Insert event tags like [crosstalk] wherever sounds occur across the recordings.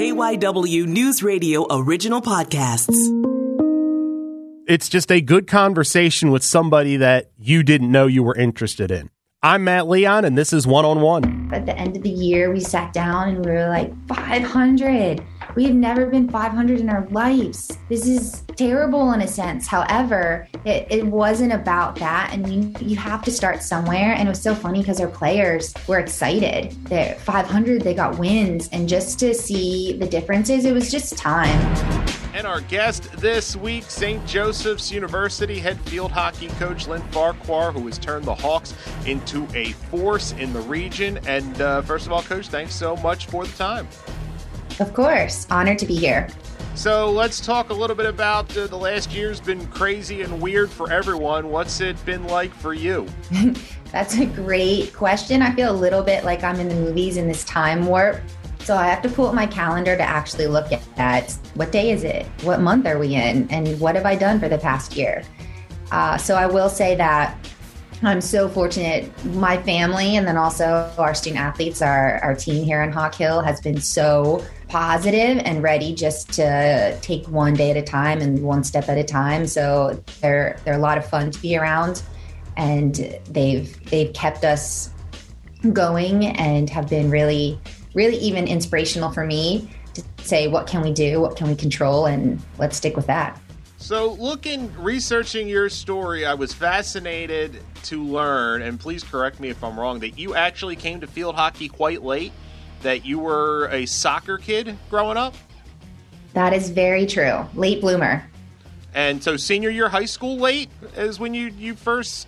KYW News Radio original podcasts. It's just a good conversation with somebody that you didn't know you were interested in. I'm Matt Leon, and this is One on One. At the end of the year, we sat down and we were like, 500. We have never been 500 in our lives. This is terrible in a sense. However, it, it wasn't about that. And you, you have to start somewhere. And it was so funny because our players were excited. They're 500, they got wins. And just to see the differences, it was just time. And our guest this week, St. Joseph's University head field hockey coach Lynn Farquhar, who has turned the Hawks into a force in the region. And uh, first of all, coach, thanks so much for the time. Of course. Honored to be here. So let's talk a little bit about uh, the last year's been crazy and weird for everyone. What's it been like for you? [laughs] That's a great question. I feel a little bit like I'm in the movies in this time warp. So I have to pull up my calendar to actually look at that. what day is it? What month are we in? And what have I done for the past year? Uh, so I will say that I'm so fortunate. My family and then also our student athletes, our, our team here in Hawk Hill has been so positive and ready just to take one day at a time and one step at a time. So they're they're a lot of fun to be around and they've they've kept us going and have been really really even inspirational for me to say what can we do, what can we control and let's stick with that. So, looking, researching your story, I was fascinated to learn, and please correct me if I'm wrong, that you actually came to field hockey quite late, that you were a soccer kid growing up? That is very true. Late bloomer. And so, senior year high school late is when you, you first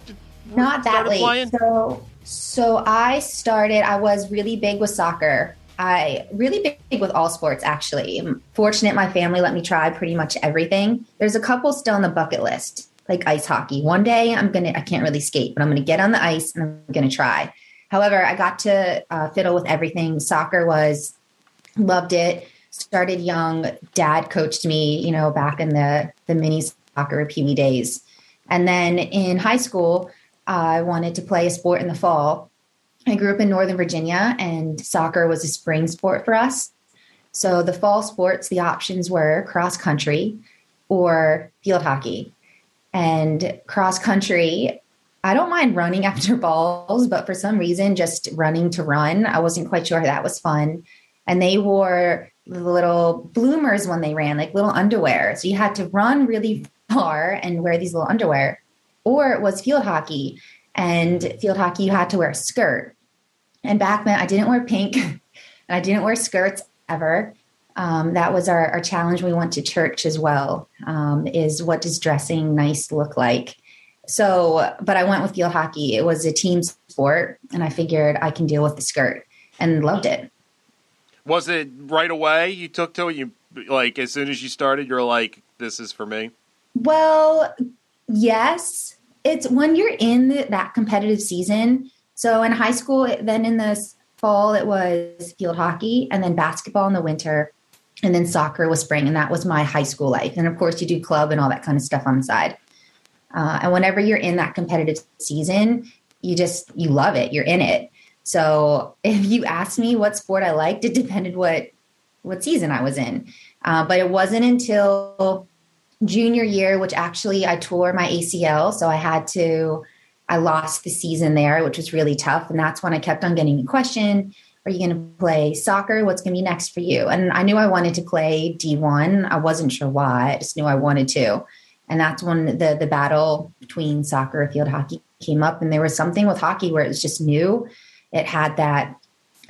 not that late. Playing? So, so I started, I was really big with soccer I really big with all sports actually. I'm fortunate my family let me try pretty much everything. There's a couple still on the bucket list, like ice hockey. One day I'm gonna I can't really skate, but I'm gonna get on the ice and I'm gonna try. However, I got to uh, fiddle with everything. Soccer was loved it. Started young. Dad coached me, you know, back in the the mini soccer Pee days, and then in high school, I wanted to play a sport in the fall I grew up in Northern Virginia, and soccer was a spring sport for us. So the fall sports, the options were cross country or field hockey. And cross country, I don't mind running [laughs] after balls, but for some reason, just running to run, I wasn't quite sure that was fun. And they wore little bloomers when they ran, like little underwear. So you had to run really far and wear these little underwear. Or it was field hockey and field hockey, you had to wear a skirt. And back then, I didn't wear pink [laughs] and I didn't wear skirts ever. Um, that was our, our challenge. We went to church as well. Um, is what does dressing nice look like? So, but I went with field hockey. It was a team sport, and I figured I can deal with the skirt, and loved it. Was it right away you took to it? You like as soon as you started, you're like, "This is for me." Well, yes it's when you're in the, that competitive season. So in high school, then in the fall, it was field hockey, and then basketball in the winter, and then soccer was spring, and that was my high school life. And of course, you do club and all that kind of stuff on the side. Uh, and whenever you're in that competitive season, you just you love it. You're in it. So [laughs] if you asked me what sport I liked, it depended what what season I was in. Uh, but it wasn't until junior year, which actually I tore my ACL. So I had to, I lost the season there, which was really tough. And that's when I kept on getting a question Are you going to play soccer? What's going to be next for you? And I knew I wanted to play D1. I wasn't sure why. I just knew I wanted to. And that's when the, the battle between soccer and field hockey came up. And there was something with hockey where it was just new. It had that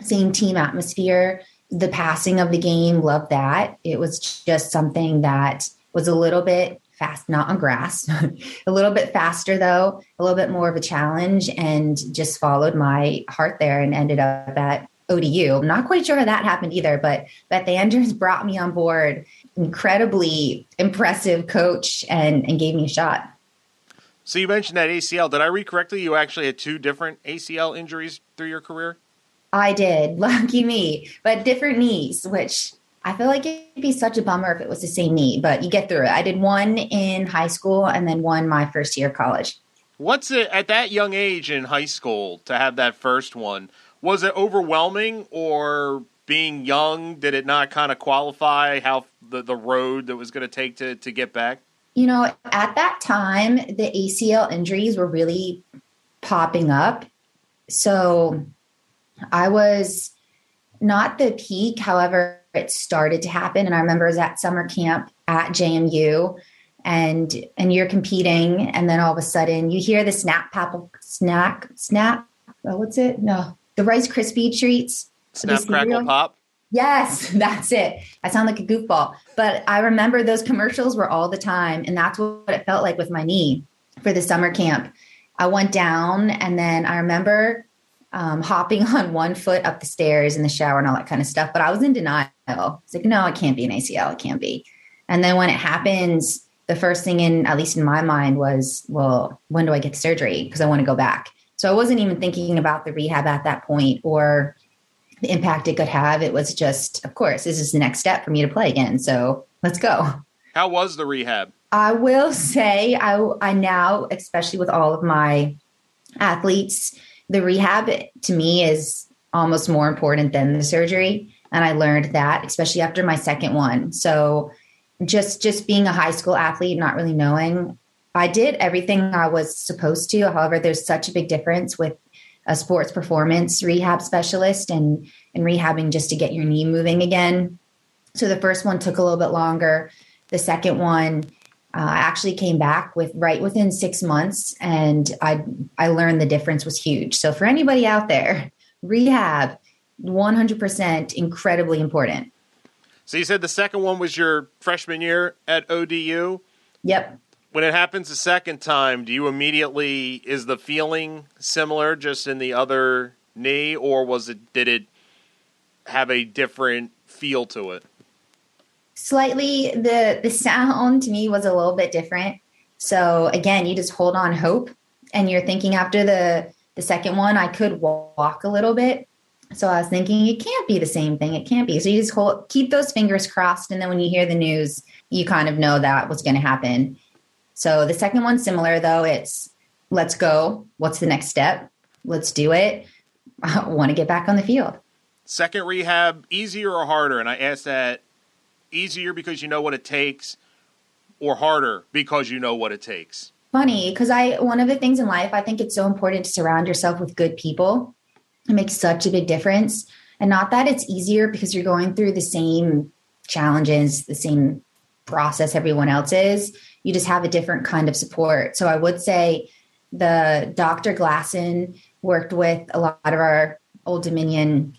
same team atmosphere. The passing of the game, loved that. It was just something that was a little bit fast, not on grass, [laughs] a little bit faster though, a little bit more of a challenge, and just followed my heart there and ended up at ODU. I'm not quite sure how that happened either, but Beth Anders [laughs] brought me on board. Incredibly impressive coach and, and gave me a shot. So you mentioned that ACL. Did I read correctly? You actually had two different ACL injuries through your career? I did. [laughs] Lucky me. But different knees, which I feel like it'd be such a bummer if it was the same knee, but you get through it. I did one in high school and then one my first year of college. What's it at that young age in high school to have that first one? Was it overwhelming or being young, did it not kind of qualify how the, the road that was going to take to to get back? You know, at that time, the ACL injuries were really popping up. So I was not the peak. However, it started to happen. And I remember I was at summer camp at JMU and and you're competing and then all of a sudden you hear the snap papple snack snap oh, what's it no the Rice Krispie treats snap crackle pop yes [laughs] that's it i sound like a goofball but i remember those commercials were all the time and that's what it felt like with my knee for the summer camp i went down and then i remember um, hopping [laughs] on one foot up the stairs in the shower and all that kind of stuff. But I was in denial. It's like, no, it can't be an ACL. It can't be. And then when it happens, the first thing in, at least in my mind, was, well, when do I get surgery? Because I want to go back. So I wasn't even thinking about the rehab at that point or the impact it could have. It was just, of course, this is the next step for me to play again. So let's go. How was the rehab? I will say, I, I now, especially with all of my athletes, the rehab to me is almost more important than the surgery and i learned that especially after my second one so just just being a high school athlete not really knowing i did everything i was supposed to however there's such a big difference with a sports performance rehab specialist and and rehabbing just to get your knee moving again so the first one took a little bit longer the second one uh, actually came back with right within six months, and I I learned the difference was huge. So for anybody out there, [laughs] rehab, one hundred percent, incredibly important. So you said the second one was your freshman year at ODU. Yep. When it happens a second time, do you immediately is the feeling similar, just in the other knee, or was it did it have a different feel to it? slightly the the sound to me was a little bit different. So again, you just hold on hope and you're thinking after the the second one I could walk a little bit. So I was thinking it can't be the same thing. It can't be. So you just hold keep those fingers crossed and then when you hear the news, you kind of know that what's going to happen. So the second one similar though, it's let's go. What's the next step? Let's do it. I want to get back on the field. Second rehab easier or harder? And I ask that easier because you know what it takes or harder because you know what it takes? Funny, because I one of the things in life I think it's so important to surround yourself with good people. It makes such a big difference. And not that it's easier because you're going through the same challenges, the same process everyone else is. You just have a different kind of support. So I would say the Dr. Glasson worked with a lot of our Old Dominion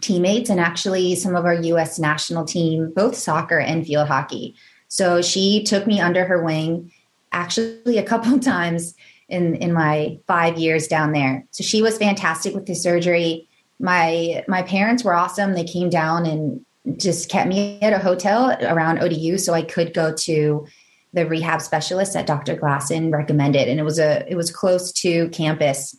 teammates and actually some of our US national team, both soccer and field hockey. So she took me under her wing actually a couple [laughs] times in in my 5 years down there. So she was fantastic with the surgery. My my parents were awesome. They came down and just kept me at a hotel around ODU so I could go to the rehab specialist that Dr. Glasson recommended and it was a it was close to campus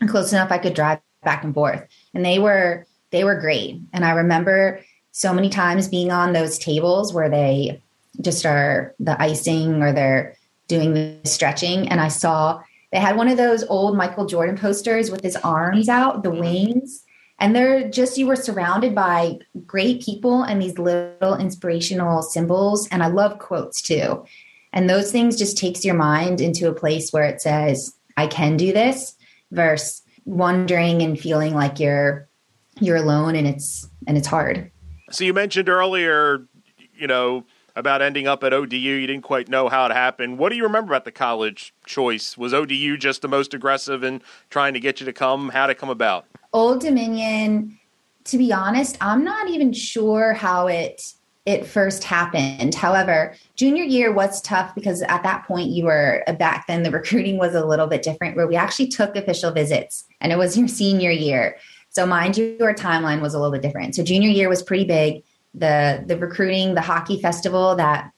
and close enough I could drive back and forth. And they were they were great. And I remember so many times being on those tables where they just are the icing or they're doing the stretching. And I saw they had one of those old Michael Jordan posters with his arms out, the mm-hmm. wings. And they're just, you were surrounded by great people and these little inspirational symbols. And I love quotes too. And those things just takes your mind into a place where it says, I can do this versus wondering and feeling like you're you're alone and it's and it's hard. So you mentioned earlier, you know, about ending up at ODU. You didn't quite know how it happened. What do you remember about the college choice? Was ODU just the most aggressive in trying to get you to come? How did it come about? Old Dominion, to be honest, I'm not even sure how it it first happened. However, junior year was tough because at that point you were uh, back then the [laughs] recruiting was a little bit different where we actually took official visits and it was your senior year. So mind you, our timeline was a little bit different. So junior year was pretty big. The the recruiting, the hockey festival that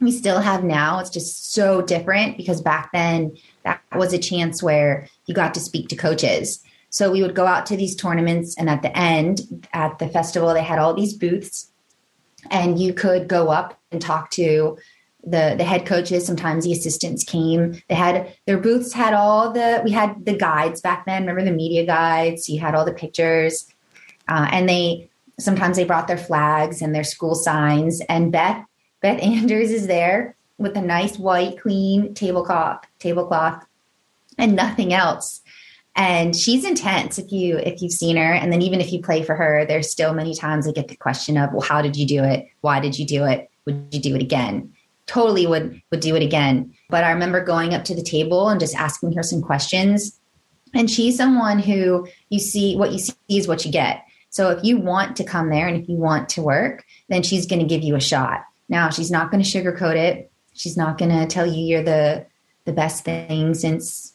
we still have now, it's just so different because back then that was a chance where you got to speak to coaches. So we would go out to these tournaments and at the end at the festival they had all these booths and you could go up and talk to the the head coaches. Sometimes the assistants came. They had their booths had all the we had the guides back then. Remember the media guides? You had all the pictures. Uh, and they sometimes they brought their flags and their school signs. And Beth Beth [laughs] Anders is there with a nice white, clean tablecloth, tablecloth, and nothing else. And she's intense if you if you've seen her. And then even if you play for her, there's still many times I get the question of, well, how did you do it? Why did you do it? Would you do it again? Totally would would do it again. But I remember going up to the table and just asking her some questions. And she's someone who you see what you see is what you get. So if you want to come there and if you want to work, then she's going to give you a shot. Now she's not going to sugarcoat it. She's not going to tell you you're the the best thing since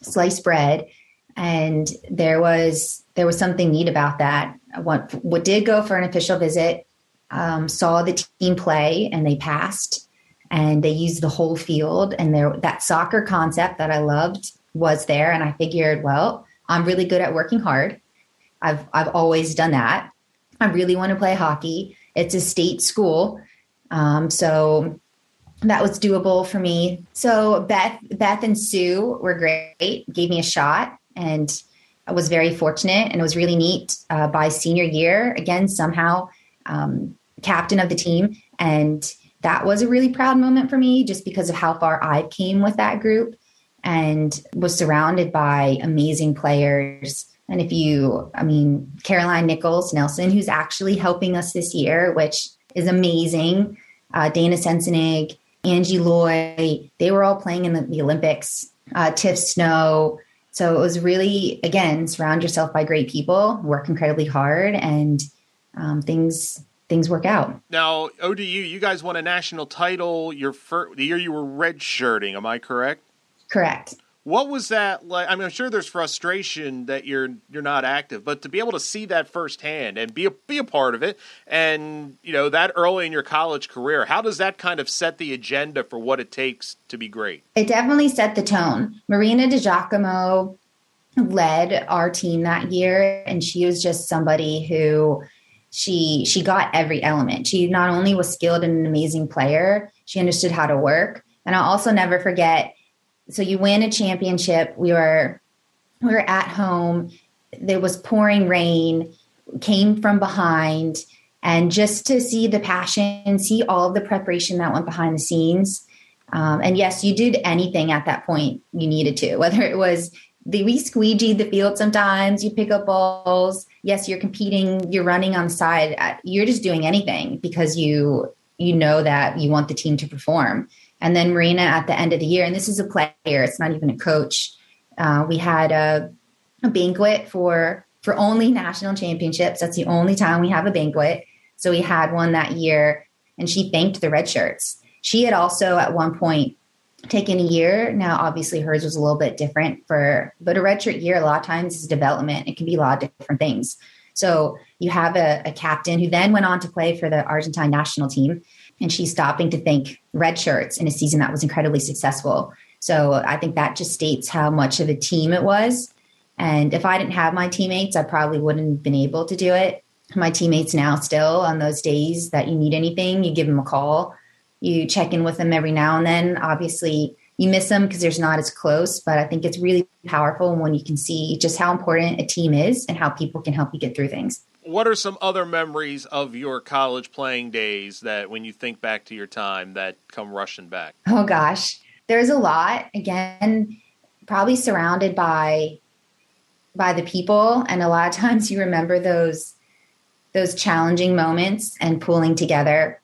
sliced bread. And there was there was something neat about that. What what did go for an official visit, um, saw the team play and they passed, and they used the whole field. And there that soccer concept that I loved was there. And I figured, well, I'm really good at working hard. I've I've always done that. I really want to play hockey. It's a state school, um, so that was doable for me. So Beth, Beth and Sue were great, gave me a shot, and I was very fortunate. And it was really neat. Uh, by senior year, again, somehow um, captain of the team, and that was a really proud moment for me, just because of how far I came with that group, and was surrounded by amazing players. And if you, I mean, Caroline Nichols Nelson, who's actually helping us this year, which is amazing. Uh, Dana Sensenig, Angie Loy, they were all playing in the, the Olympics. Uh, Tiff Snow. So it was really, again, surround yourself by great people, work incredibly hard, and um, things things work out. Now, ODU, you guys won a national title your first, the year you were redshirting. Am I correct? Correct. What was that like? I mean, I'm sure there's frustration that you're you're not active, but to be able to see that firsthand and be a, be a part of it, and you know that early in your college career, how does that kind of set the agenda for what it takes to be great? It definitely set the tone. Marina DiGiacomo led our team that year, and she was just somebody who she she got every element. She not only was skilled and an amazing player, she understood how to work. And I'll also never forget so you win a championship. We were we were at home. There was pouring rain, came from behind, and just to see the passion, see all of the preparation that went behind the scenes. Um, and yes, you did anything at that point you needed to, whether it was the, we squeegeed the field sometimes, you pick up balls. Yes, you're competing, you're running on the side. Uh, you're just doing anything because you you know that you want the team to perform. And then Marina at the end of the year, and this is a player, it's not even a coach. Uh, we had a, a banquet for for only national championships. That's the only time we have a banquet. So we had one that year, and she thanked the red shirts. She had also at one point taken a year. Now, obviously, hers was a little bit different for, but a red shirt year a lot of times is development. It can be a lot of different things. So you have a, a captain who then went on to play for the Argentine national team and she's stopping to thank red shirts in a season that was incredibly successful. So I think that just states how much of a team it was. And if I didn't have my teammates, I probably wouldn't have been able to do it. My teammates now still on those days that you need anything, you give them a call. You check in with them every now and then. Obviously, you miss them because there's not as close, but I think it's really powerful when you can see just how important a team is and how people can help you get through things what are some other memories of your college playing days that when you think back to your time that come rushing back? Oh gosh, there's a lot. Again, probably surrounded by by the people and a lot of times you remember those those challenging moments and pulling together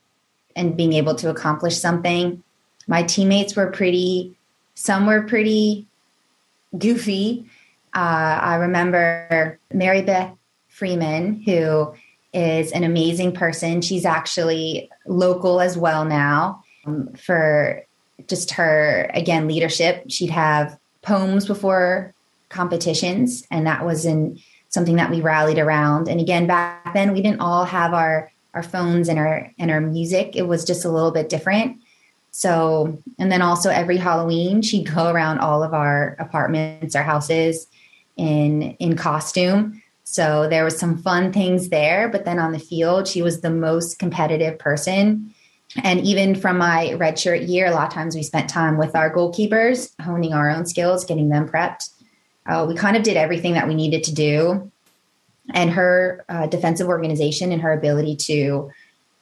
and being able to accomplish something. My teammates were pretty some were pretty goofy. Uh, I remember Mary Beth Freeman, who is an amazing person. She's actually local as well now um, for just her, again, leadership. She'd have poems before competitions, and that was in something that we rallied around. And again, back then we didn't all have our our phones and our and our music. It was just a little bit different. So, and then also every Halloween, she'd go around all of our apartments, our houses in in costume. So there was some fun things there, but then on the field, she was the most competitive person. And even from my redshirt year, a lot of times we spent time with our goalkeepers, honing our own skills, getting them prepped. Uh, we kind of did everything that we needed to do. and her uh, defensive organization and her ability to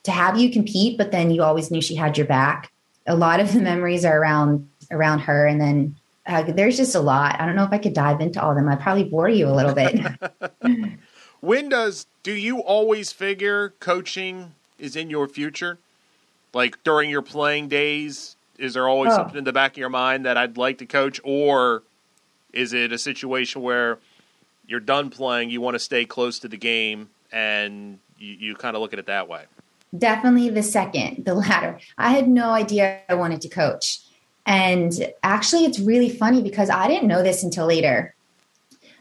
to have you compete, but then you always knew she had your back. A lot of the memories are around around her, and then uh, there's just a lot. I don't know if I could dive into all of them. I probably bore you a little bit. [laughs] when does do you always figure coaching is in your future? Like during your playing days, is there always oh. something in the back of your mind that I'd like to coach, or is it a situation where you're done playing, you want to stay close to the game, and you, you kind of look at it that way? Definitely the second, the latter. I had no idea I wanted to coach. And actually, it's really funny because I didn't know this until later.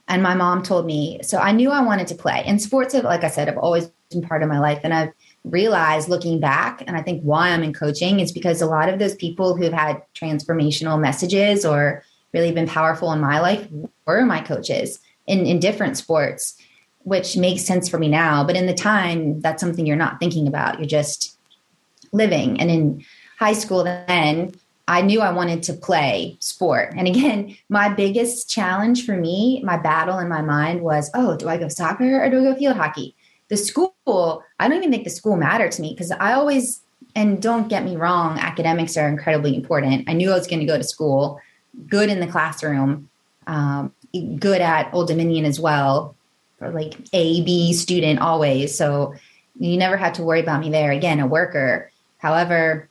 And my mom told me. So I knew I wanted to play. And sports, have, like I said, have always been part of my life. And I've realized looking back, and I think why I'm in coaching is because a lot of those people who've had transformational messages or really been powerful in my life were my coaches in, in different sports, which makes sense for me now. But in the time, that's something you're not thinking about. You're just living. And in high school, then I knew I wanted to play sport. And again, my biggest challenge for me, my battle in my mind was, oh, do I go soccer or do I go field hockey? The school, I don't even think the school mattered to me because I always, and don't get me wrong, academics are incredibly important. I knew I was going to go to school, good in the classroom, um, good at Old Dominion as well, like A, B student always. So you never had to worry about me there. Again, a worker. However,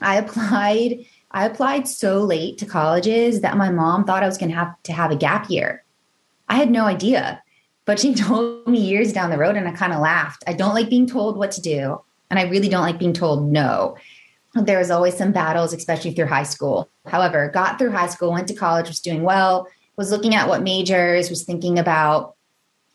I [laughs] applied I applied so late to colleges that my mom thought I was going to have to have a gap year. I had no idea, but she [laughs] told me years down the road and I kind of laughed. I don't like being told what to do, and I really don't like being told no. There was always some battles, especially through high school. However, got through high school, went to college, was doing well, was looking at what majors, was thinking about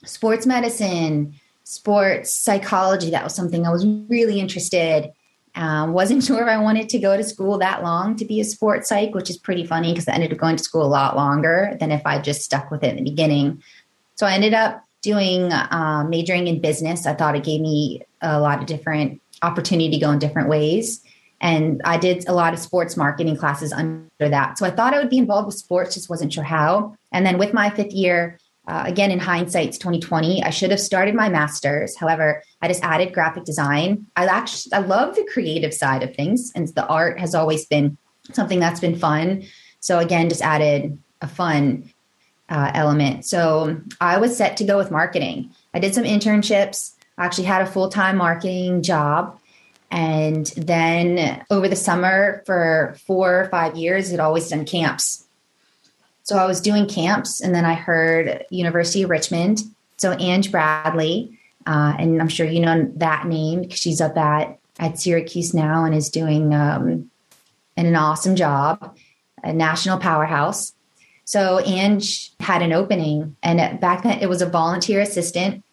sports medicine, sports psychology. That was something I was really interested um, wasn't [laughs] sure if I wanted to go to school that long to be a sports psych, which is pretty funny because I ended up going to school a lot longer than if I just stuck with it in the beginning. So I ended up doing uh, majoring in business. I thought it gave me a lot of different opportunity to go in different ways. And I did a lot of sports marketing classes under that. So I thought I would be involved with sports, just wasn't sure how. And then with my fifth year, uh, again, in hindsight, it's 2020. I should have started my master's. However, I just added graphic design. I actually I love the creative side of things, and the art has always been something that's been fun. So again, just added a fun uh, element. So I was set to go with marketing. I did some internships. I actually had a full time marketing job. And then over the summer for four or five years, had always done camps so I was doing camps, and then I heard University of Richmond. So Ange Bradley, uh, and I'm sure you know that name because she's up at at Syracuse now and is doing um, an awesome job, a national powerhouse. So Ange had an opening, and back then it was a volunteer assistant.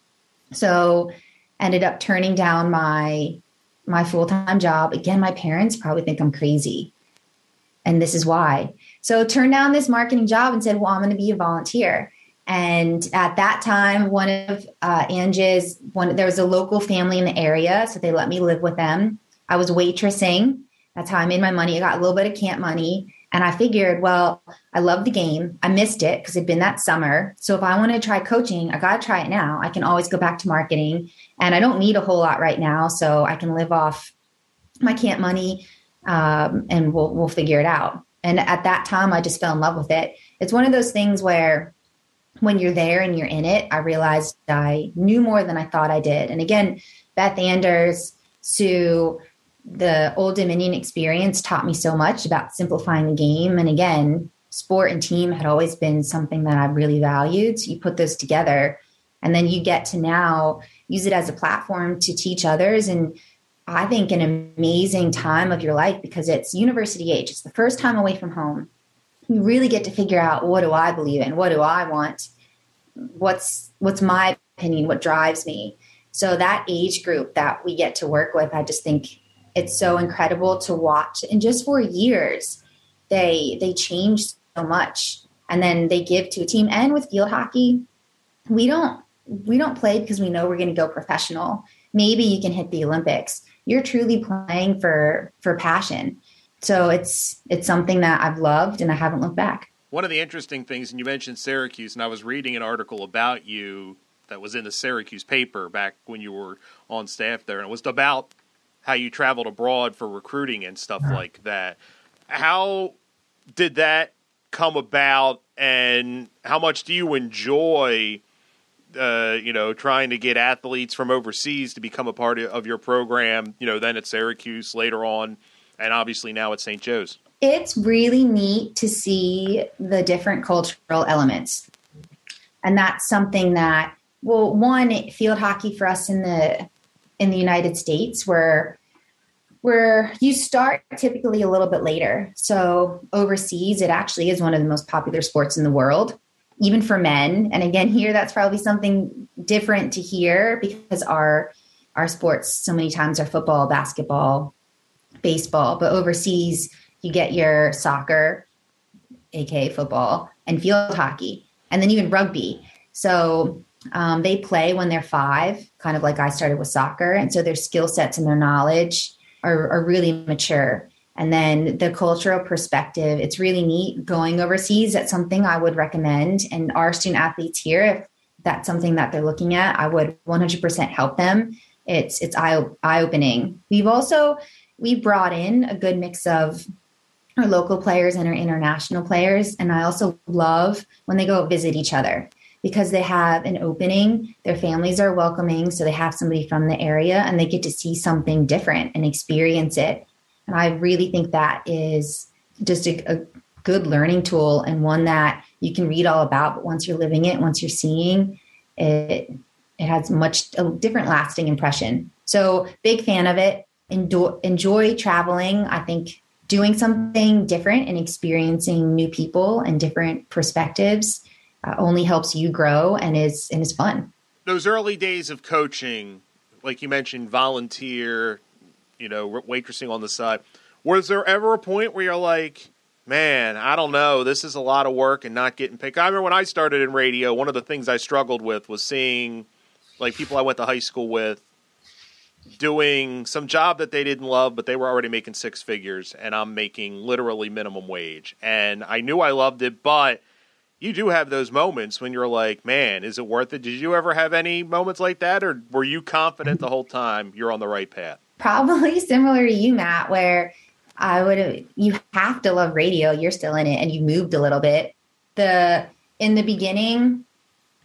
So ended up turning down my my full time job. Again, my parents probably think I'm crazy, and this is why. So turned down this marketing job and said, well, I'm going to be a volunteer. And at that time, one of uh, one there was a local family in the area, so they let me live with them. I was waitressing. That's how I made my money. I got a little bit of camp money, and I figured, well, I love the game. I missed it because it'd been that summer. So if I want to try coaching, I got to try it now. I can always go back to marketing, and I don't need a whole lot right now, so I can live off my camp money, um, and we'll we'll figure it out. And at that time, I just fell in love with it. It's one of those things where when you're there and you're in it, I realized I knew more than I thought I did. And again, Beth Anders, Sue, the Old Dominion experience taught me so much about simplifying the game. And again, sport and team had always been something that I really valued. So you put those together, and then you get to now use it as a platform to teach others and I think, an amazing time of your life because it's university age. It's the first time away from home. You really get to figure out what do I believe in? What do I want? What's what's my opinion? What drives me? So that age group that we get to work with, I just think it's so incredible to watch. And just for years, they they change so much, and then they give to a team. And with field hockey, we don't we don't play because we know we're going to go professional. Maybe you can hit the Olympics, you're truly playing for for passion. So it's it's something that I've loved and I haven't looked back. One of the interesting things, and you mentioned Syracuse, and I was reading an article about you that was in the Syracuse paper back when you were on staff there, and it was about how you traveled abroad for recruiting and stuff uh-huh. like that. How did that come about, and how much do you enjoy? Uh, you know, trying to get athletes from overseas to become a part of your program. You know, then at Syracuse later on, and obviously now at St. Joe's. It's really neat to see the different cultural elements, and that's something that well, one field hockey for us in the in the United States, where where you start typically a little bit later. So overseas, it actually is one of the most popular sports in the world, even for men. And again, here that's probably something different to hear because our our sports so many times are football, basketball, baseball, but overseas you get your soccer, aka football, and field hockey, and then even rugby. So um, they play when they're five, kind of like I started with soccer, and so their skill sets and their knowledge are, are really mature. And then the cultural perspective, it's really neat going overseas. That's something I would recommend. And our student athletes here, if that's something that they're looking at, I would 100% help them. It's it's eye eye opening. We've also we brought in a good mix of our local players and our international players, and I also love when they go visit each other because they have an opening, their families are welcoming, so they have somebody from the area and they get to see something different and experience it. And I really think that is just a, a good learning tool and one that you can read all about, but once you're living it, once you're seeing it, it has much a different lasting impression. So big fan of it. Enjoy, enjoy traveling. I think doing something different and experiencing new people and different perspectives uh, only helps you grow and is and is fun. Those early days of coaching, like you mentioned, volunteer, you know, waitressing on the side. Was there ever a point where you're like, man, I don't know, this is a lot of work and not getting paid? I remember when I started in radio, one of the things I struggled with was seeing like people I went to high school with doing some job that they didn't love, but they were already making six figures, and I'm making literally minimum wage. And I knew I loved it, but you do have those moments when you're like, man, is it worth it? Did you ever have any moments like that, or were you confident the whole time you're on the right path? Probably [laughs] similar to you, Matt, where I would you have to love radio. You're still in it, and you moved a little bit. The in the beginning,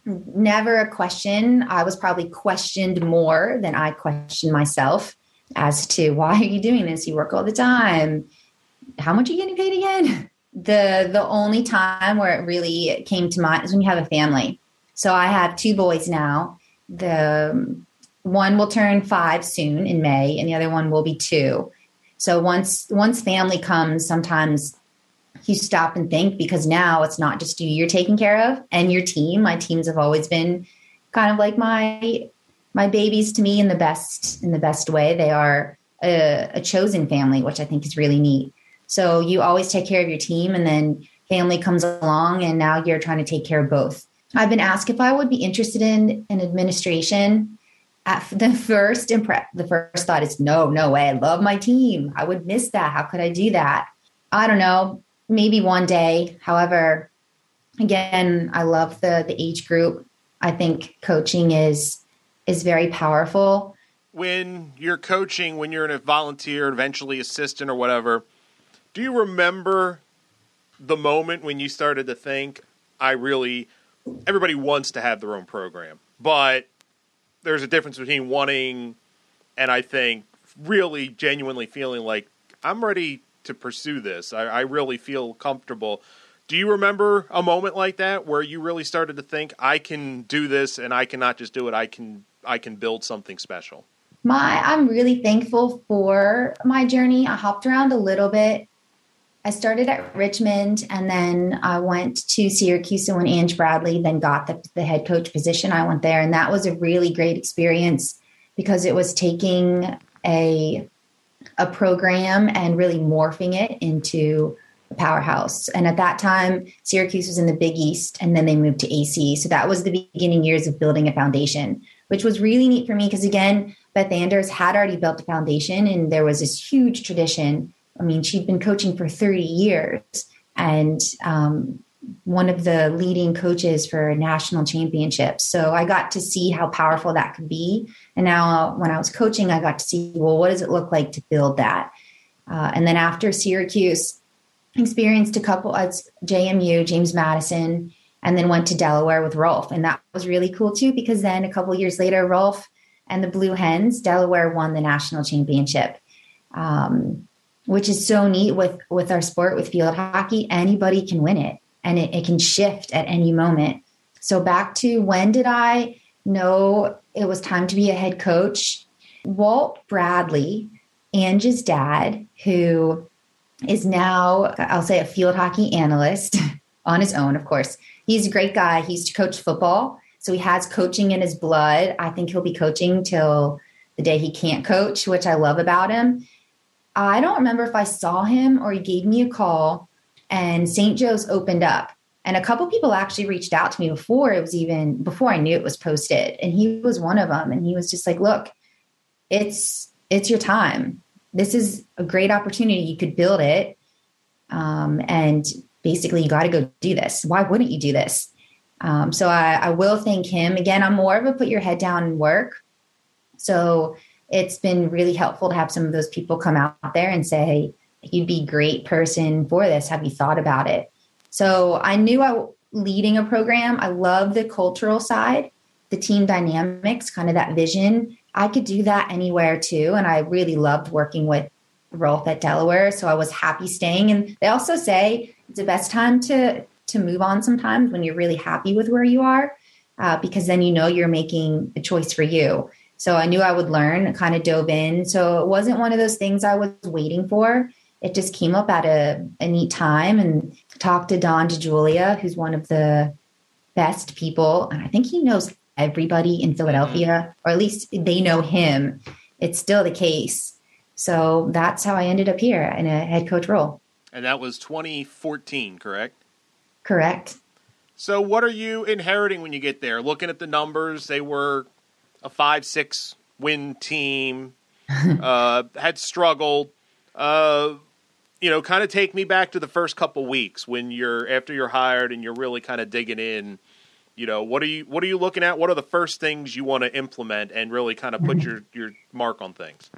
never a question. I was probably questioned more than I questioned myself as to [laughs] why are you doing this? You work all the time. How much are you getting paid again? [laughs] the the only time where it really came to mind is when you have a family. So I have two boys now. The one will turn five soon in May, and the other one will be two. So once once family comes, sometimes you stop and think because now it's not just you you're taking care of and your team. My teams have always been kind of like my my babies to me in the best in the best way. They are a, a chosen family, which I think is really neat. So you always take care of your team and then family comes along and now you're trying to take care of both. I've been asked if I would be interested in in administration. At the first impre- the first thought is no, no way. I love my team. I would miss that. How could I do that? I don't know. Maybe one day. However, again, I love the the age group. I think coaching is is very powerful. When you're coaching, when you're in a volunteer, eventually assistant or whatever, do you remember the moment when you started to think, I really, everybody wants to have their own program, but there's a difference between wanting and I think really genuinely feeling like I'm ready to pursue this. I, I really feel comfortable. Do you remember a moment like that where you really started to think I can do this and I cannot just do it, I can I can build something special? My I'm really thankful for my journey. I hopped around a little bit I started at Richmond and then I went to Syracuse. And when Ange Bradley then got the, the head coach position, I went there. And that was a really great experience because it was taking a, a program and really morphing it into a powerhouse. And at that time, Syracuse was in the Big East and then they moved to AC. So that was the beginning years of building a foundation, which was really neat for me because, again, Beth Anders had already built a foundation and there was this huge tradition I mean, she'd been coaching for 30 years and um, one of the leading coaches for national championships. So I got to see how powerful that could be. And now, when I was coaching, I got to see, well, what does it look like to build that? Uh, and then after Syracuse, experienced a couple at JMU, James Madison, and then went to Delaware with Rolf. And that was really cool too, because then a couple years later, Rolf and the Blue Hens, Delaware won the national championship. Um, which is so neat with with our sport with field hockey anybody can win it. And it, it can shift at any moment. So back to when did i know it was time to be a head coach? Walt bradley angie's dad who is now i'll say a field hockey analyst [laughs] on his own of course. He's a great guy. He's coached football. So he has coaching in his blood. I think he'll be coaching till the day he can't coach which i love about him I don't remember if I saw him or he gave me a call and St. Joe's opened up. And a couple people actually reached out to me before it was even before I knew it was posted. And he was one of them. And he was just like, look, it's it's your time. This is a great opportunity. You could build it. Um, and basically you got to go do this. Why wouldn't you do this? Um, so I, I will thank him. Again, I'm more of a put your head down and work. So it's been really helpful to have some of those people come out there and say, you'd be great person for this. Have you thought about it? So I knew I leading a program. I love the cultural side, the team dynamics, kind of that vision. I could do that anywhere too. And I really loved working with Rolf at Delaware. So I was happy staying. And they also say it's the best time to to move on sometimes when you're really happy with where you are, uh, because then you know you're making a choice for you. So I knew I would learn, kind of dove in. So it wasn't one of those things I was waiting for. It just came up at a, a neat time and talked to Don DiJulia, who's one of the best people. And I think he knows everybody in Philadelphia, mm-hmm. or at least they know him. It's still the case. So that's how I ended up here in a head coach role. And that was 2014, correct? Correct. So, what are you inheriting when you get there? Looking at the numbers, they were a five six win team, [laughs] uh, had struggled. Uh, you know, kind of take me back to the first couple weeks when you're after you're hired and you're really kind of digging in. You know, what are you what are you looking at? What are the first things you want to implement and really kind of put your your mark on things?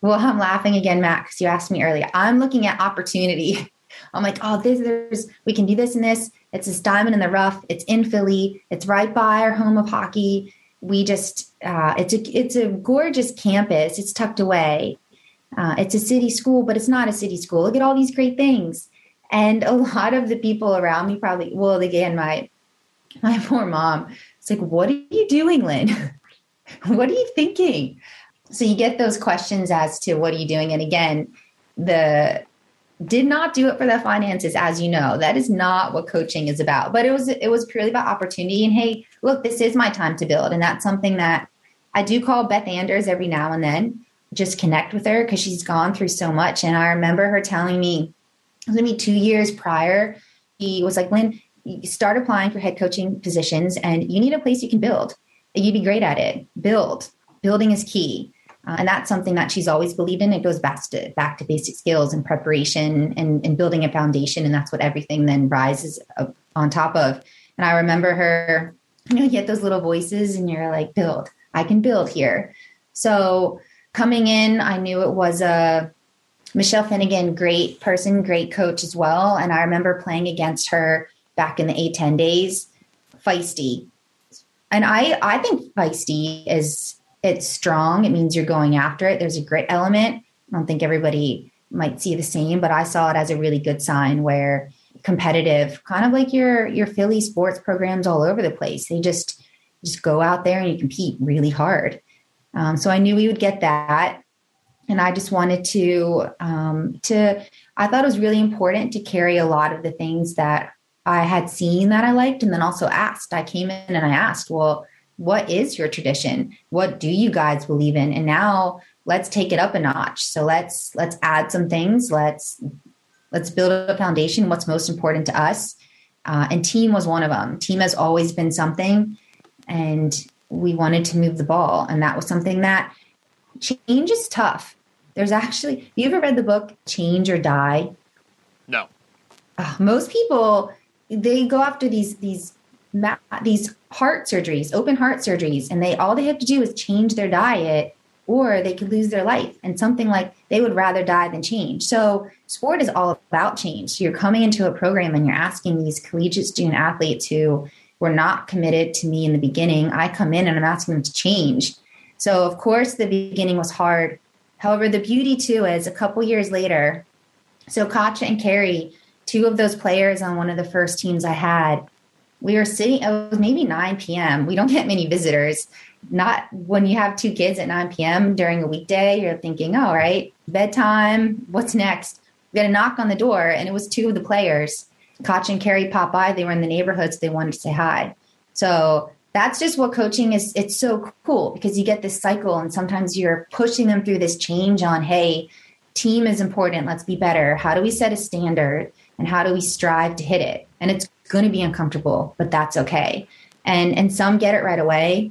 Well, I'm laughing again, Matt, because you asked me earlier. I'm looking at opportunity. [laughs] I'm like, oh, this, there's, we can do this and this. It's this diamond in the rough. It's in Philly. It's right by our home of hockey we just uh, it's a it's a gorgeous campus. It's tucked away. Uh, it's a city school, but it's not a city school. Look at all these great things. And a [laughs] lot of the people around me probably, well, again, my my [laughs] poor mom. It's like, what are you doing, Lynn? [laughs] what are you thinking? So you get those questions as to what are you doing? And again, the did not do it for the finances as you know that is not what coaching is about but it was it was purely about opportunity and hey look this is my time to build. And that's something that i do call beth anders every now and then just connect with her because she's gone through so much. And i remember her telling me it was maybe two years prior he was like lynn you start applying for head coaching positions and you need a place you can build. You'd be great at it. Build. Building is key. Uh, and that's something that she's always believed in. It goes back to back to basic skills and preparation and, and building a foundation, and that's what everything then rises on top of. And I remember her, you know, you get those little voices, and you're like, "Build, I can build here." So coming in, I knew it was a Michelle Finnegan, great person, great coach as well. And I remember playing against her back in the A10 days, feisty. And I, I think feisty is it's strong. It means you're going after it. There's a grit element. I don't think everybody might see the same, but I saw it as a really good sign where competitive, kind of like your your Philly sports programs all over the place. They just just go out there and you compete really hard. Um, so I knew we would get that, and I just wanted to um, to. I thought it was really important to carry a lot of the things that I had seen that I liked, and then also asked. I came in and I asked, well what is your tradition what do you guys believe in and now let's take it up a notch so let's let's add some things let's let's build a foundation what's most important to us. Uh, and team was one of them team has always been something and we wanted to move the ball and that was something that change is tough. There's actually you ever read the book change or die? No. Uh, most people they go after these these these heart surgeries, open heart surgeries, and they all they have to do is change their diet or they could lose their life. And something like they would rather die than change. So sport is all about change. You're coming into a program and you're asking these collegiate student athletes who were not committed to me in the beginning. I come in and I'm asking them to change. So of course the beginning was hard. However, the beauty too is a couple years later, so Katja and Carrie, two of those players on one of the first teams I had, we were sitting, it was maybe 9 p.m. We don't get many visitors. Not when you have two kids at 9 p.m. during a weekday, you're thinking, all right, bedtime, what's next? We got a knock on the door, and it was two of the players. Koch and Carrie pop by. They were in the neighborhood, so they wanted to say hi. So that's just what coaching is. It's so cool because you get this cycle, and sometimes you're pushing them through this change on, hey, team is important. Let's be better. How do we set a standard? And how do we strive to hit it? And it's going to be uncomfortable, but that's okay. And and some get it right away,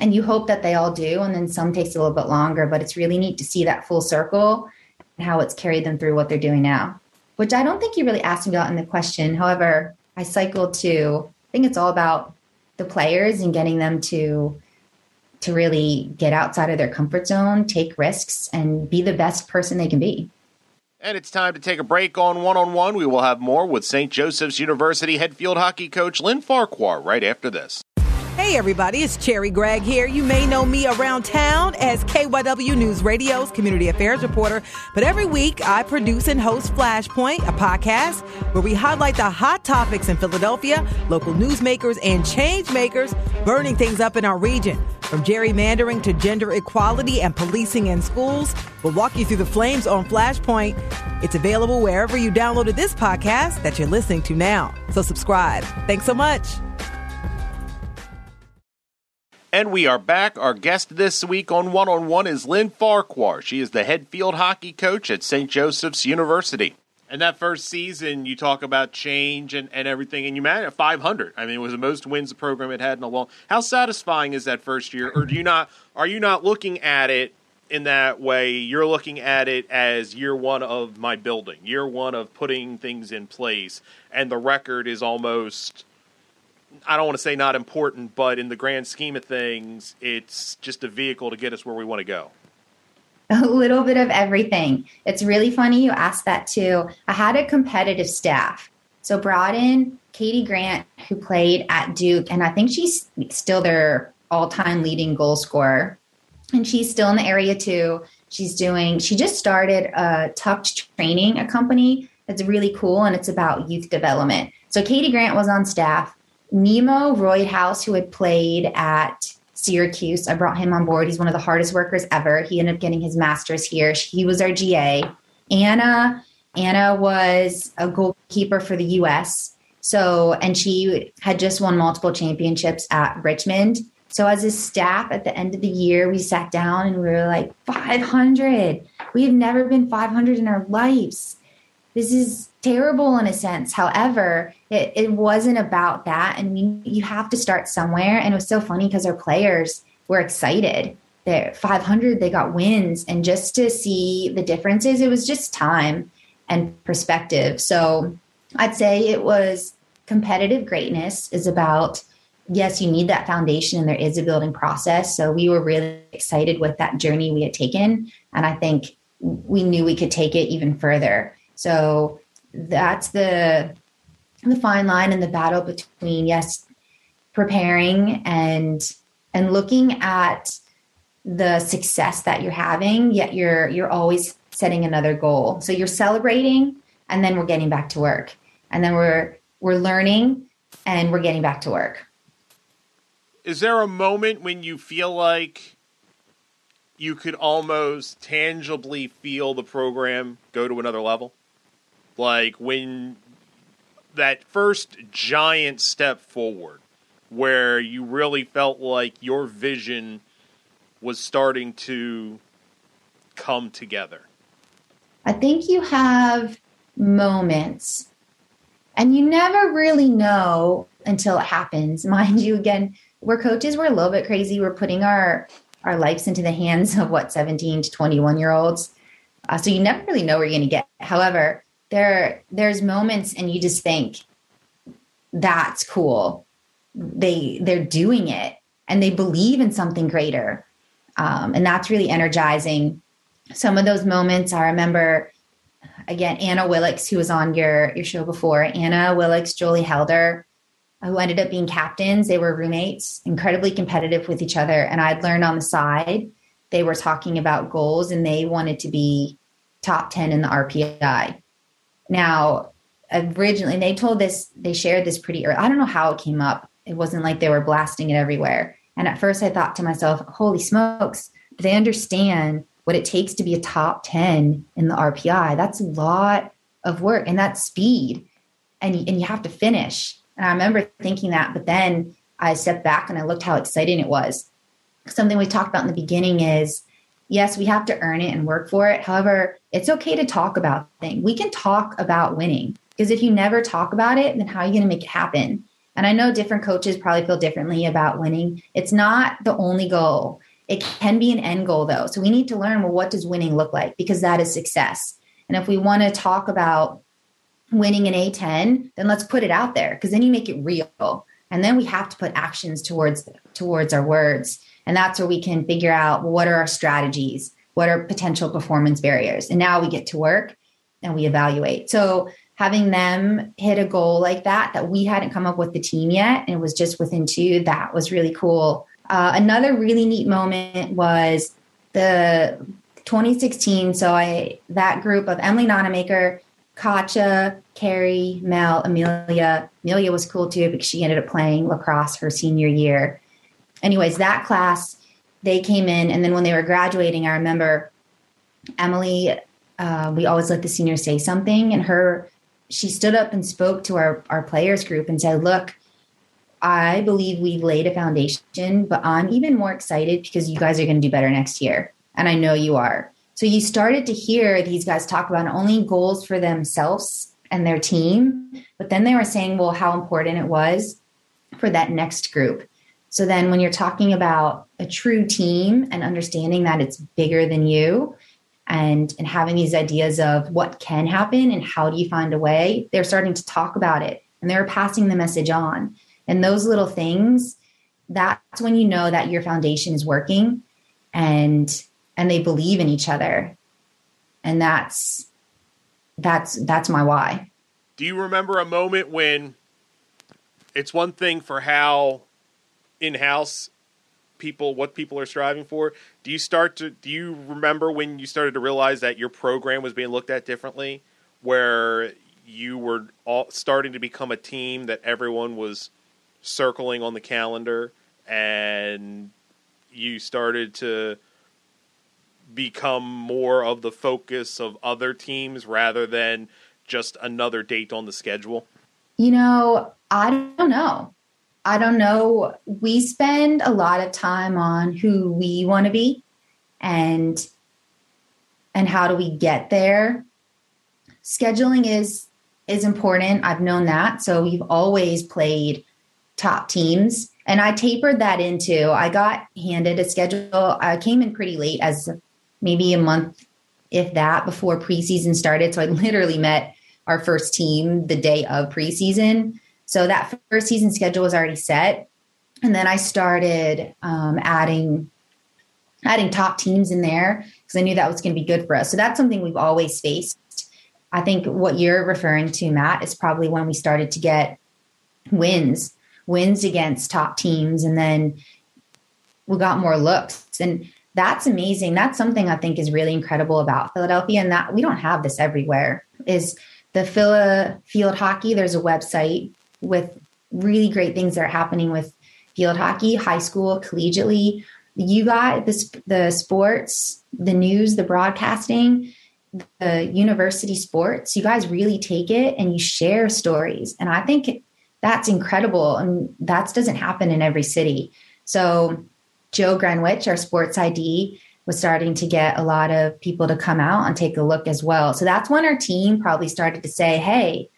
and you hope that they all do, and then some takes a little bit longer. But it's really neat to see that full circle and how it's carried them through what they're doing now. Which I don't think you really asked me about in the question. However, I cycled to. I think it's all about the players and getting them to to really get outside of their comfort zone, take risks, and be the best person they can be. And it's time to take a break on one on one. We will have more with St. Joseph's University head field hockey coach Lynn Farquhar right after this. Hey, everybody, it's Cherry Gregg here. You may know me around town as KYW News Radio's community affairs reporter, but every week I produce and host Flashpoint, a podcast where we highlight the hot topics in Philadelphia, local newsmakers, and change makers burning things up in our region. From gerrymandering to gender equality and policing in schools, we'll walk you through the flames on Flashpoint. It's available wherever you downloaded this podcast that you're listening to now. So subscribe. Thanks so much. And we are back. Our guest this week on One on One is Lynn Farquhar. She is the head field hockey coach at St. Joseph's University. And that first season, you talk about change and, and everything, and you managed at 500. I mean, it was the most wins the program had had in a long. How satisfying is that first year? Or do you not? Are you not looking at it in that way? You're looking at it as year one of my building, year one of putting things in place, and the record is almost I don't want to say not important, but in the grand scheme of things, it's just a vehicle to get us where we want to go. [laughs] A little bit of everything. It's really funny you asked that too. I had a competitive staff. So brought in Katie Grant, who played at Duke, and I think she's still their all-time leading goal scorer. And she's still in the area too. She's doing, she just started a tucked training, a company that's really cool and it's about youth development. So Katie Grant was on staff. Nemo Roydhouse, who had played at Syracuse, I brought him on board. He's one of the hardest workers ever. He ended up getting his master's here. He was our GA. Anna, Anna was a goalkeeper for the U.S. So, and she had just won multiple championships at Richmond. So, as a staff at the end of the year, we sat down and we were like, 500. We have never been 500 in our lives. This is terrible in a sense. However, it, it wasn't about that. And we, you have to start somewhere. And it was so funny because our players were excited. They're 500, they got wins. And just to see the differences, it was just time and perspective. So I'd say it was competitive greatness is about yes, you need that foundation and there is a building process. So we were really excited with that journey we had taken. And I think we knew we could take it even further. So that's the the fine line and the battle between yes preparing and and looking at the success that you're having yet you're you're always setting another goal. So you're celebrating and then we're getting back to work. And then we're we're learning and we're getting back to work. Is there a moment when you feel like you could almost tangibly feel the program go to another level like when that first giant step forward where you really felt like your vision was starting to come together? I think you have moments, and you never really know until it happens. [laughs] Mind you, again, we're coaches, we're a little bit crazy. We're putting our our lives into the hands of what 17 to 21 year olds. Uh, so you never really know where you're going to get. However, there there's moments and you just think that's cool. They they're doing it and they believe in something greater. Um, and that's really energizing. Some of those moments I remember again, Anna Willix, who was on your your show before, Anna Willix, jolie Helder, who ended up being captains. They were roommates, incredibly competitive with each other. And I'd learned on the side, they were talking about goals and they wanted to be top 10 in the RPI. Now, originally, they told this, they shared this pretty early. I don't know how it came up. It wasn't like they were blasting it everywhere. And at first, I thought to myself, holy smokes, they understand what it takes to be a top 10 in the RPI? That's a lot of work and that's speed. And, and you have to finish. And I remember thinking that, but then I stepped back and I looked how exciting it was. Something we talked about in the beginning is yes, we have to earn it and work for it. However, it's okay to talk about things. We can talk about winning because if you never talk about it, then how are you going to make it happen? And I know different coaches probably feel differently about winning. It's not the only goal. It can be an end goal though. So we need to learn well, what does winning look like? Because that is success. And if we want to talk about winning an A10, then let's put it out there because then you make it real. And then we have to put actions towards towards our words. And that's where we can figure out well, what are our strategies? What are potential performance barriers? And now we get to work and we evaluate. So having them hit a goal like that, that we hadn't come up with the team yet, and it was just within two, that was really cool. Uh, another really neat moment was the 2016. So I that group of Emily Nonamaker, Katja, Carrie, Mel, Amelia. Amelia was cool too because she ended up playing lacrosse her senior year anyways, that class, they came in. And then when they were graduating, I remember Emily, uh, we always let the seniors say something. And her, she stood up and spoke to our, our players group and said, Look, I believe we've laid a foundation, but I'm even more excited because you guys are going to do better next year. And I know you are. So you started to hear these guys talk about only goals for themselves and their team, but then they were saying, well, how important it was for that next group. So then when you're talking about a true team and understanding that it's bigger than you and and having these ideas of what can happen and how do you find a way, they're starting to talk about it and they're passing the message on. And those little things, that's when you know that your foundation is working and and they believe in each other. And that's that's that's my why. Do you remember a moment when it's one thing for how in house people what people are striving for. Do you start to do you remember when you started to realize that your program was being looked at differently? Where you were all starting to become a team that everyone was circling on the calendar and you started to become more of the focus of other teams rather than just another date on the schedule? You know i don't know I don't know. We spend a lot of time on who we want to be and and how do we get there. Scheduling is is important. I've known that. So we've always played top teams and I tapered that into I got handed a schedule. I came in pretty late as maybe a month if that before preseason started. So I literally met our first team the day of preseason. So that first season schedule was already set. And then I started um, adding adding top teams in there because I knew that was going to be good for us. So that's something we've always faced. I think what you're referring to, Matt, is probably when we started to get wins, wins against top teams, and then we got more looks. And that's amazing. That's something I think is really incredible about Philadelphia, and that we don't have this everywhere. Is the Phila Field Hockey? There's a website with really great things that are happening with field hockey, high school, collegiately. You got the, the sports, the news, the broadcasting, the university sports. You guys really take it and you share stories. And I think that's incredible. And that doesn't happen in every city. So, Joe Greenwich, our sports ID, was starting to get a lot of people to come out and take a look as well. So that's when our team probably started to say, hey,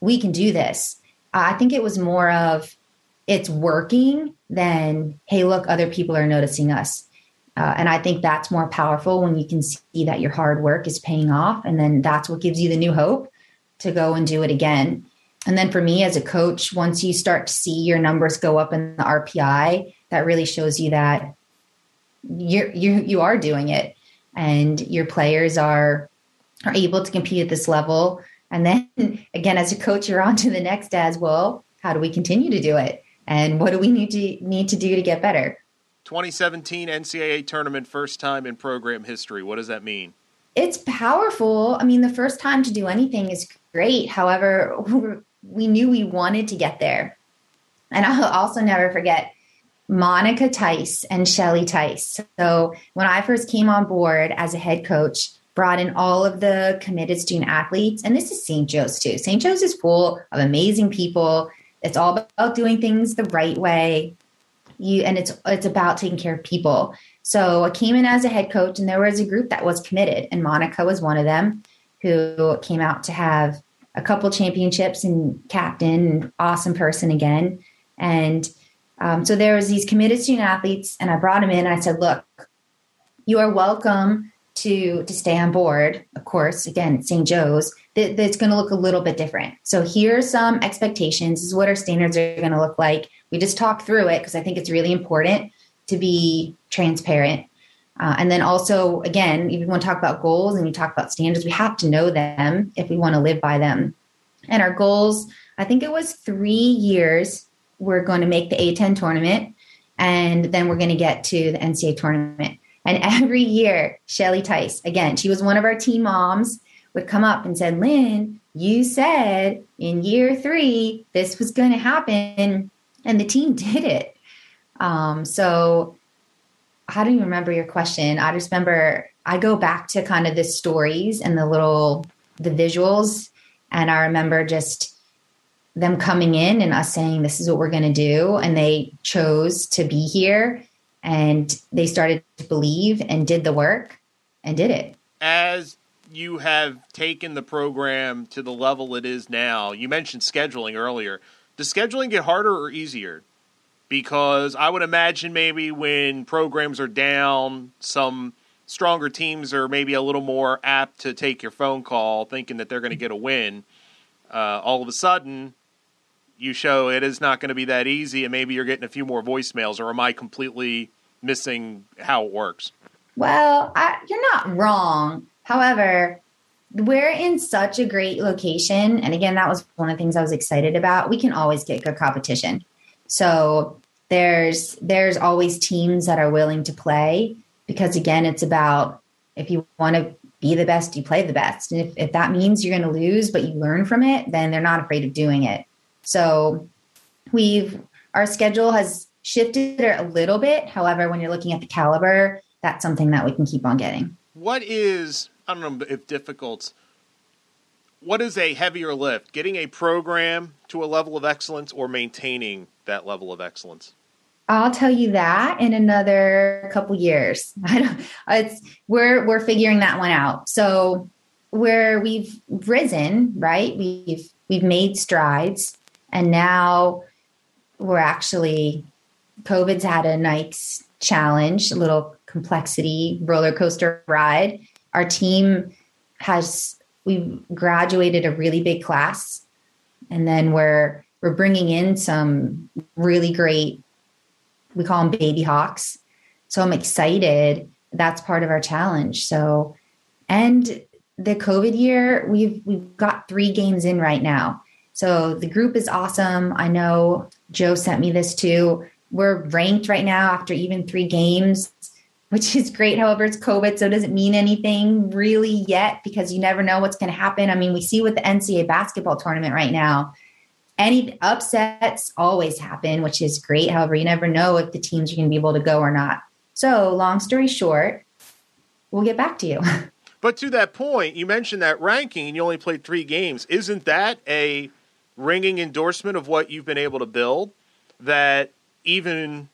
we can do this. I think it was more of it's working than, hey, look, other people are noticing us. Uh, and I think that's more powerful when you can see that your hard work is paying off. And then that's what gives you the new hope to go and do it again. and then for me as a coach, once you start to see your numbers go up in the RPI, that really shows you that you're you you are doing it and your players are are able to compete at this level. And then [laughs] again, as a coach, you're on to the next as well. How do we continue to do it? And what do we need to need to do to get better? 2017 NCAA tournament, first time in program history. What does that mean? It's powerful. I mean, the first time to do anything is great. However, [laughs] we knew we wanted to get there. And I'll also never forget Monica Tice and Shelly Tice. So when I first came on board as a head coach, brought in all of the committed student athletes, and this is St. Joe's too. St. Joe's is full of amazing people. It's all about doing things the right way. You and it's it's about taking care of people. So I came in as a head coach, and there was a group that was committed, and Monica was one of them who came out to have a couple championships and captain, awesome person again. And um, so there was these committed student athletes, and I brought them in. I said, "Look, you are welcome to to stay on board. Of course, again, St. Joe's, that, that's going to look a little bit different. So here's some expectations. This is what our standards are going to look like. We just talk through it because I think it's really important to be transparent. Uh, and then also, again, if you want to talk about goals and you talk about standards, we have to know them if we want to live by them. And our goals, I think it was three years we're going to make the A10 tournament, and then we're going to get to the NCAA tournament. And [laughs] every year, Shelly Tice, again, she was one of our team moms, would come up and said, Lynn, you said in year three this was going to happen, and the team [laughs] did it. Um, so I don't even remember your question. I just remember I go back to kind of the stories and the little the visuals, and I remember just them coming in and us saying, This is what we're going to do. And they chose to be here and they started to believe and did the work and did it. As you have taken the program to the level it is now, you mentioned scheduling earlier. Does scheduling get harder or easier? Because I would imagine maybe when programs are down, some stronger teams are maybe a little more apt to take your phone call thinking that they're going to get a win. Uh, all of a sudden, you show it is not going to be that easy, and maybe you're getting a few more voicemails, or am I completely missing how it works? Well, I, you're not wrong. However, we're in such a great location. And again, that was one of the things I was excited about. We can always get good competition. So there's there's always teams that are willing to play because again, it's about if you want to be the best, you play the best. And if, if that means you're going to lose, but you learn from it, then they're not afraid of doing it. So we've our schedule has shifted a little bit. However, when you're looking at the caliber, that's something that we can keep on getting. What is I don't know if difficult. What is a heavier lift? Getting a program to a level of excellence or maintaining that level of excellence? I'll tell you that in another couple years. [laughs] I don't, it's we're we're figuring that one out. So where we've risen, right? We've we've made strides and now we're actually, COVID's had a nice challenge, a little complexity roller coaster ride. Our team has, we've graduated a really big class. And then we're, we're bringing in some really great, we call them baby hawks. So I'm excited. That's part of our challenge. So, and the COVID year, we've we've got three games in right now. So the group is awesome. I know Joe sent me this too. We're ranked right now after even three games, which is great. However, it's COVID, so it doesn't mean anything really yet because you never know what's going to happen. I mean, we see with the NCAA basketball tournament right now, any upsets always happen, which is great. However, you never know if the teams are going to be able to go or not. So, long story short, we'll get back to you. [laughs] But to that point, you mentioned that ranking and you only played three games. Isn't that a ringing endorsement of what you've been able to build that even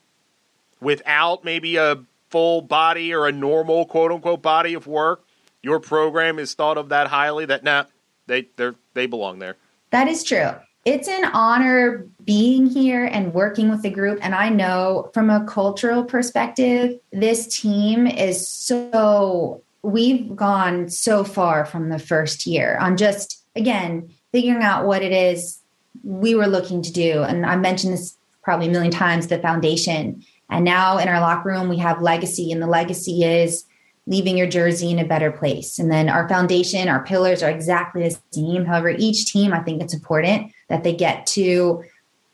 without maybe a full body or a normal quote unquote body of work, your program is thought of that highly that now nah, they they they belong there. That is true. It's an honor being here and working with the group. And I know from a cultural perspective, this team is so, we've gone so far from the first year on just, again, figuring out what it is we were looking to do, and I mentioned this probably a million times, the foundation. And now in our locker room, we have legacy, and the legacy is leaving your jersey in a better place. And then our foundation, our pillars are exactly the same. However, each team, I think it's important that they get to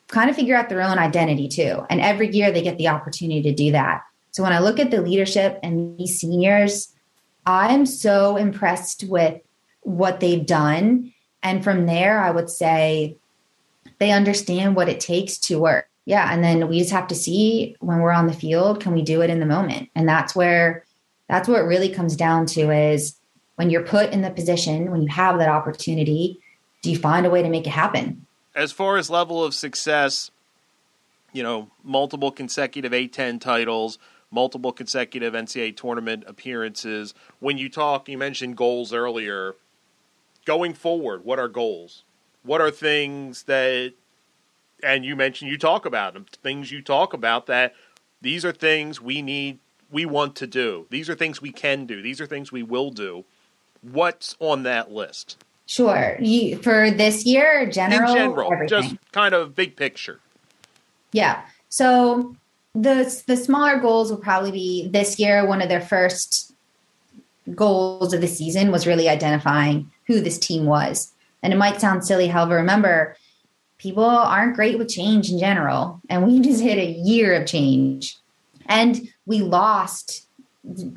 kind of figure out their own identity too. And every year they get the opportunity to do that. So when I look at the leadership and these seniors, I'm so impressed with what they've done. And from there, I would say they understand what it takes to work. Yeah. And then we just have to see when we're on the field, can we do it in the moment? And that's where that's what it really comes down to is when you're put in the position, when you have that opportunity, do you find a way to make it happen? As far as level of success, you know, multiple consecutive A10 titles, multiple consecutive NCAA tournament appearances. When you talk, you mentioned goals earlier. Going forward, what are goals? What are things that, and you mentioned you talk about them, things you talk about that these are things we need we want to do. These are things we can do. These are things we will do. What's on that list? Sure. You, for this year, general, in general, everything. just kind of big picture. Yeah. So the the smaller goals will probably be this year. One of their first goals of the season was really identifying who this team was. And it might sound silly, however, remember people aren't great with change in general, and we [laughs] just hit a year of change. And we lost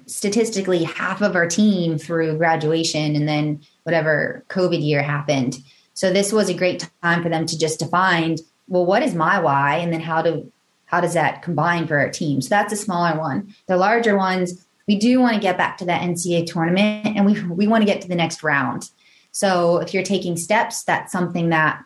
statistically half of our team through graduation and then whatever COVID year happened. So this was a great time for them to just define, well, what is my why? And then how do how does that combine for our team? So that's a smaller one. The larger ones, we do want to get back to that NCAA tournament and we we want to get to the next round. So if you're taking steps, that's something that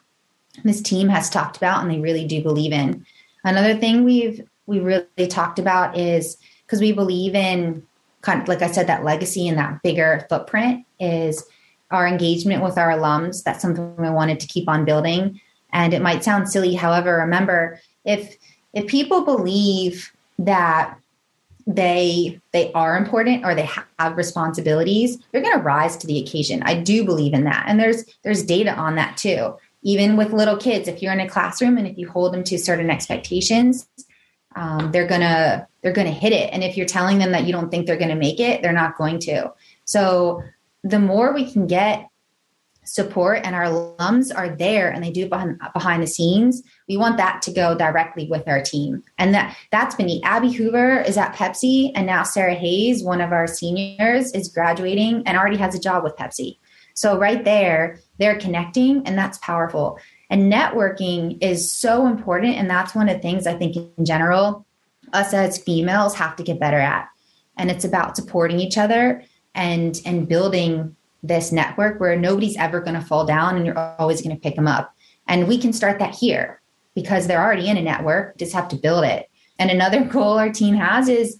this team has talked about and they really do believe in. Another thing we've we really talked about is because we believe in kind of like I said, that legacy and that bigger footprint is our engagement with our alums. That's something we wanted to keep on building. And it might sound silly, however, remember if if people believe that they they are important or they have responsibilities they're going to rise to the occasion i do believe in that and there's there's data on that too even with little kids if you're in a classroom and if you hold them to certain expectations um, they're gonna they're gonna hit it. And if you're telling them that you don't think they're gonna make it, they're not going to. So the more we can get support and our alums are there and they do behind, behind the scenes we want that to go directly with our team and that that's been neat abby hoover is at pepsi and now sarah hayes one of our seniors is graduating and already has a job with pepsi so right there they're connecting and that's powerful and networking is so important. And that's one of the things I think in general, us as females have to get better at. And it's about supporting each other and and building this network where nobody's ever going to fall down and you're always going to pick them up. And we can start that here because they're already in a network, just have to build it. And another [laughs] goal our team has is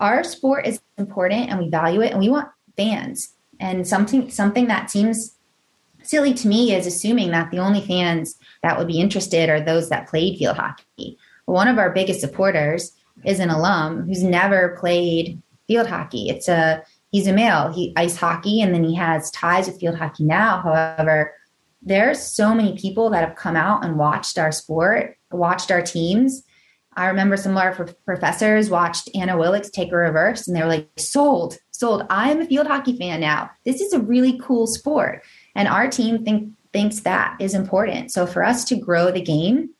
our sport is important and we value it and we want fans. And something something that seems silly to me is assuming that the only fans that would be interested are those that played field hockey. One of our biggest supporters is an alum who's never played field hockey. It's a he's a male. He ice hockey and then he has ties with field hockey now. However, there's so many people that have come out and watched our sport, watched our teams. I remember some of our professors watched Anna Willicks take a reverse and they were like, sold, sold. I'm a field hockey fan now. This is a really cool sport. And our team think, thinks that is important. So for us to grow the game,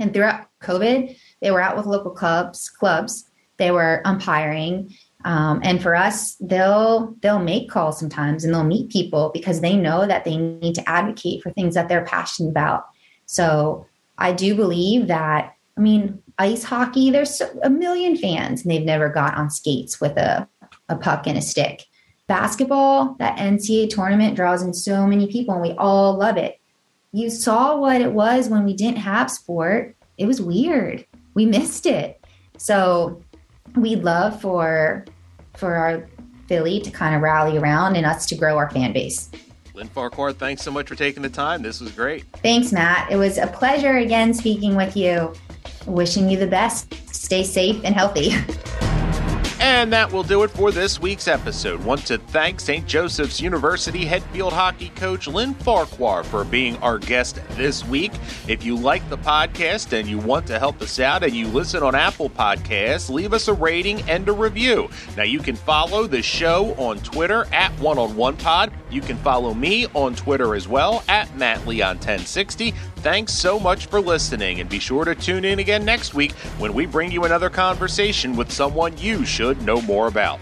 and throughout COVID, they were out with local clubs, clubs. They were umpiring, um, and for us, they'll they'll make calls sometimes, and they'll meet people because they know that they need to advocate for things that they're passionate about. So I do believe that. I mean, ice hockey. There's a million fans, and they've never got on skates with a a puck and a stick basketball, that NCAA tournament draws in so many people and we all love it. You saw what it was when we didn't have sport. It was weird. We missed it. So we'd love for for our Philly to kind of rally around and us to grow our fan base. Lynn Farquhar, thanks so much for taking the time. This was great. Thanks, Matt. It was a pleasure again speaking with you. Wishing you the best. Stay safe and healthy. [laughs] And that will do it for this week's episode. Want to thank St. Joseph's University head field hockey coach Lynn Farquhar for being our guest this week. If you like the podcast and you want to help us out and you listen on Apple Podcasts, leave us a rating and a review. Now you can follow the show on Twitter at One on One Pod. You can follow me on Twitter as well at Matt Leon 1060. Thanks so much for listening, and be sure to tune in again next week when we bring you another conversation with someone you should know more about.